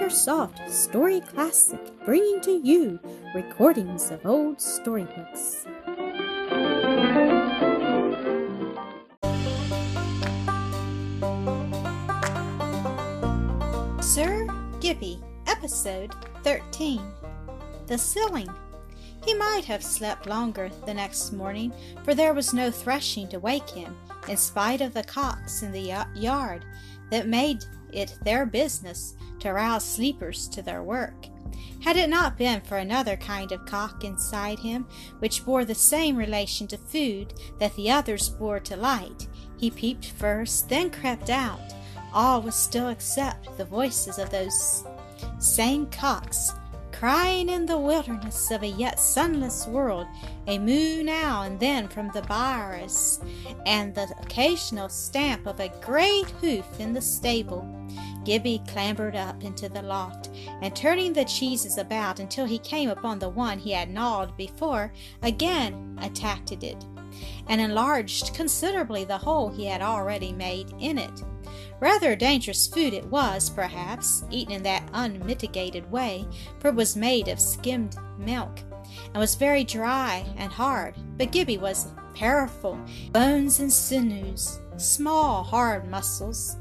AcreSoft Story Classic, bringing to you recordings of old storybooks. Sir Gibbie, Episode 13 The Ceiling. He might have slept longer the next morning, for there was no threshing to wake him, in spite of the cocks in the yard that made it their business to rouse sleepers to their work. Had it not been for another kind of cock inside him, which bore the same relation to food that the others bore to light, he peeped first, then crept out. All was still except the voices of those same cocks crying in the wilderness of a yet sunless world, a moo now and then from the byres, and the occasional stamp of a great hoof in the stable. Gibbie clambered up into the loft, and turning the cheeses about until he came upon the one he had gnawed before, again attacked it, and enlarged considerably the hole he had already made in it. Rather dangerous food it was, perhaps, eaten in that unmitigated way, for it was made of skimmed milk, and was very dry and hard. But Gibbie was powerful, bones and sinews, small hard muscles,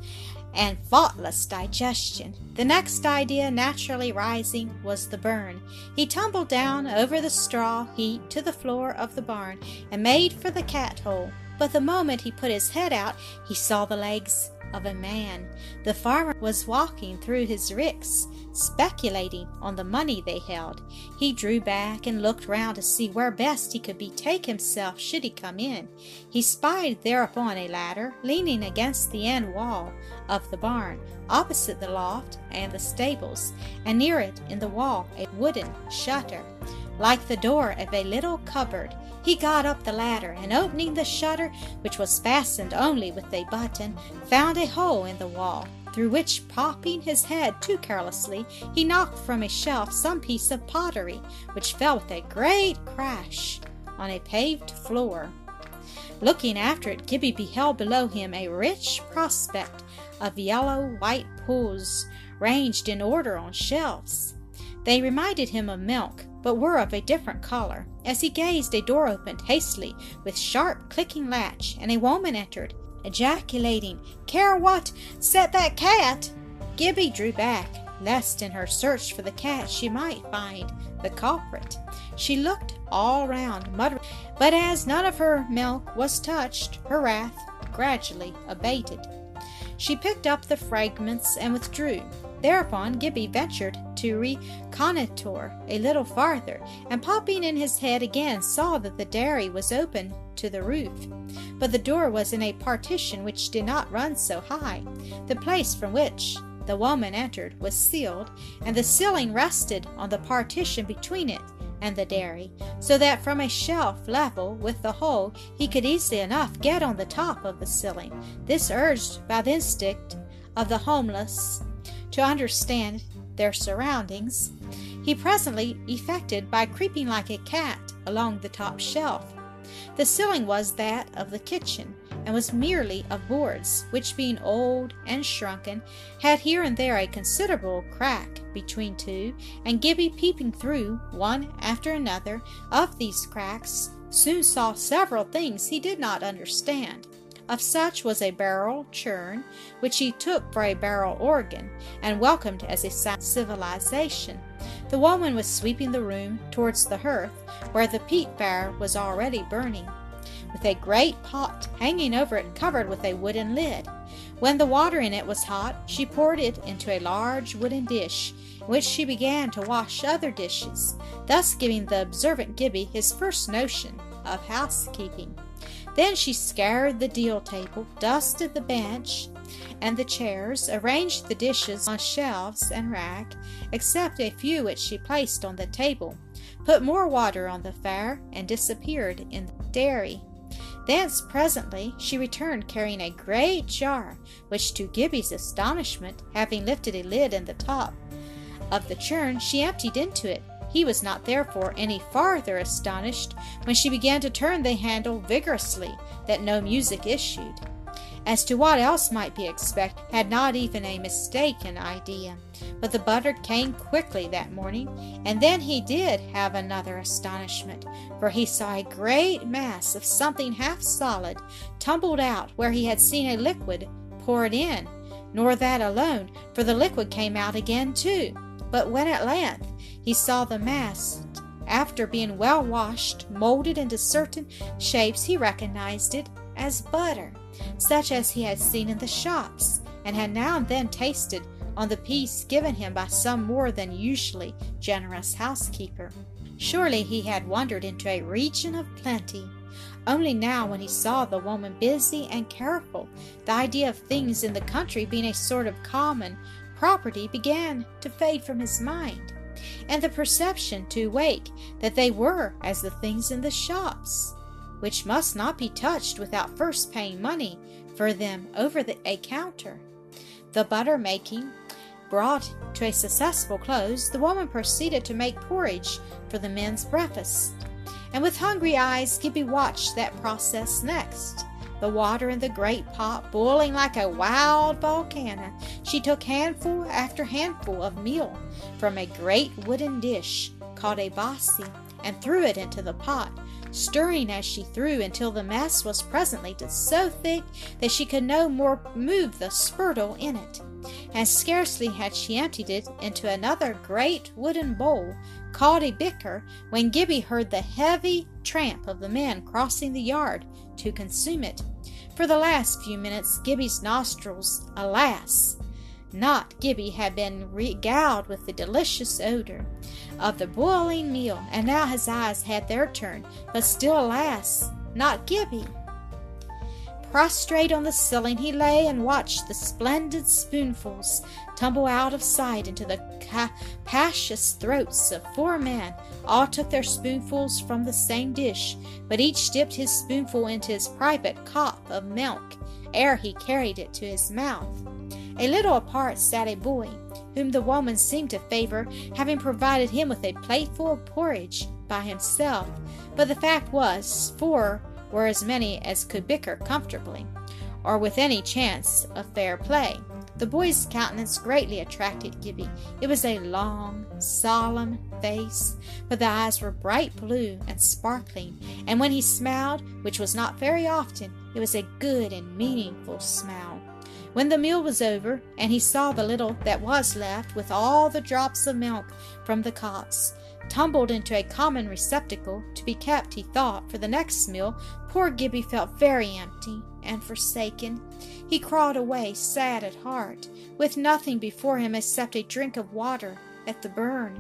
and faultless digestion. The next idea naturally rising was the burn. He tumbled down over the straw heap to the floor of the barn and made for the cat hole. But the moment he put his head out, he saw the legs of a man. The farmer was walking through his ricks, speculating on the money they held. He drew back and looked round to see where best he could betake himself should he come in. He spied thereupon a ladder leaning against the end wall of the barn, opposite the loft and the stables, and near it in the wall a wooden shutter like the door of a little cupboard. He got up the ladder, and opening the shutter, which was fastened only with a button, found a hole in the wall, through which, popping his head too carelessly, he knocked from a shelf some piece of pottery, which fell with a great crash on a paved floor. Looking after it, Gibbie beheld below him a rich prospect of yellow white pools ranged in order on shelves. They reminded him of milk, but were of a different color. As he gazed, a door opened hastily with sharp clicking latch, and a woman entered, ejaculating, Care what? Set that cat! Gibbie drew back, lest in her search for the cat she might find the culprit. She looked all round, muttering, but as none of her milk was touched, her wrath gradually abated. She picked up the fragments and withdrew. Thereupon Gibbie ventured to reconnoitre a little farther, and popping in his head again saw that the dairy was open to the roof. But the door was in a partition which did not run so high. The place from which the woman entered was sealed, and the ceiling rested on the partition between it and the dairy, so that from a shelf level with the hole he could easily enough get on the top of the ceiling. This urged by the instinct of the homeless to understand their surroundings, he presently effected by creeping like a cat along the top shelf. The ceiling was that of the kitchen, and was merely of boards, which, being old and shrunken, had here and there a considerable crack between two, and Gibbie peeping through one after another of these cracks soon saw several things he did not understand. Of such was a barrel churn, which he took for a barrel organ, and welcomed as a sign of civilization. The woman was sweeping the room towards the hearth, where the peat fire was already burning, with a great pot hanging over it covered with a wooden lid. When the water in it was hot, she poured it into a large wooden dish, in which she began to wash other dishes, thus giving the observant Gibbie his first notion of housekeeping. Then she scoured the deal table, dusted the bench and the chairs, arranged the dishes on shelves and rack, except a few which she placed on the table, put more water on the fire, and disappeared in the dairy. Thence presently she returned carrying a great jar, which to Gibbie's astonishment, having lifted a lid in the top of the churn, she emptied into it, he was not therefore any farther astonished when she began to turn the handle vigorously that no music issued. As to what else might be expected, had not even a mistaken idea. But the butter came quickly that morning, and then he did have another astonishment, for he saw a great mass of something half solid tumbled out where he had seen a liquid poured in. Nor that alone, for the liquid came out again too. But when at length he saw the mass, after being well washed, molded into certain shapes, he recognized it as butter, such as he had seen in the shops, and had now and then tasted on the piece given him by some more than usually generous housekeeper. Surely he had wandered into a region of plenty. Only now, when he saw the woman busy and careful, the idea of things in the country being a sort of common property began to fade from his mind, and the perception to wake that they were as the things in the shops which must not be touched without first paying money for them over the, a counter. The butter making brought to a successful close, the woman proceeded to make porridge for the men's breakfast. And with hungry eyes, Gibbie watched that process next. The water in the great pot boiling like a wild volcano, she took handful after handful of meal from a great wooden dish called a bossie and threw it into the pot, stirring as she threw until the mess was presently so thick that she could no more move the spurtle in it. And scarcely had she emptied it into another great wooden bowl called a bicker when Gibbie heard the heavy tramp of the man crossing the yard to consume it. For the last few minutes Gibbie's nostrils, alas, not Gibbie had been regaled with the delicious odor of the boiling meal, and now his eyes had their turn, but still, alas, not Gibbie. Prostrate on the ceiling, he lay and watched the splendid spoonfuls tumble out of sight into the capacious throats of four men. All took their spoonfuls from the same dish, but each dipped his spoonful into his private cup of milk ere he carried it to his mouth. A little apart sat a boy, whom the woman seemed to favor, having provided him with a plateful of porridge by himself. But the fact was, four were as many as could bicker comfortably, or with any chance of fair play. The boy's countenance greatly attracted Gibbie. It was a long, solemn face, but the eyes were bright blue and sparkling, and when he smiled, which was not very often, it was a good and meaningful smile. When the meal was over, and he saw the little that was left, with all the drops of milk from the cops, tumbled into a common receptacle, to be kept, he thought, for the next meal, poor Gibbie felt very empty and forsaken. He crawled away, sad at heart, with nothing before him except a drink of water at the burn.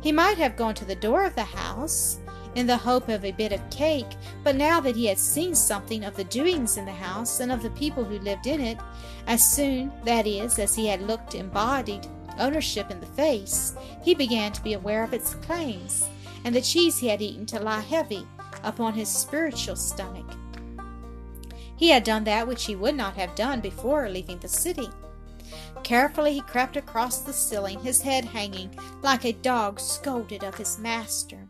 He might have gone to the door of the house, in the hope of a bit of cake, but now that he had seen something of the doings in the house and of the people who lived in it, as soon, that is, as he had looked embodied ownership in the face, he began to be aware of its claims, and the cheese he had eaten to lie heavy upon his spiritual stomach. He had done that which he would not have done before leaving the city. Carefully he crept across the ceiling, his head hanging like a dog scolded of his master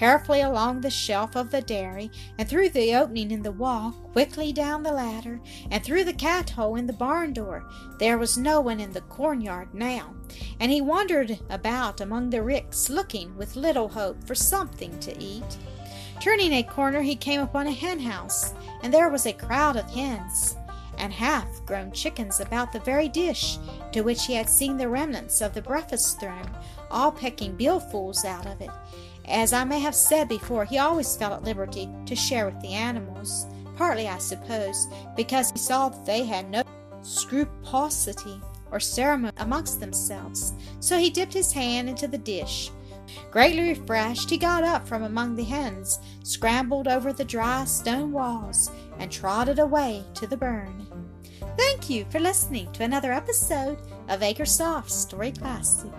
carefully along the shelf of the dairy, and through the opening in the wall, quickly down the ladder, and through the cat hole in the barn door. There was no one in the cornyard now, and he wandered about among the ricks, looking with little hope for something to eat. Turning a corner, he came upon a hen house, and there was a crowd of hens and half grown chickens about the very dish to which he had seen the remnants of the breakfast thrown, all pecking billfuls out of it, as I may have said before, he always felt at liberty to share with the animals, partly, I suppose, because he saw that they had no scrupulosity or ceremony amongst themselves. So he dipped his hand into the dish. Greatly refreshed, he got up from among the hens, scrambled over the dry stone walls, and trotted away to the burn. Thank you for listening to another episode of Acresoft Story Classic.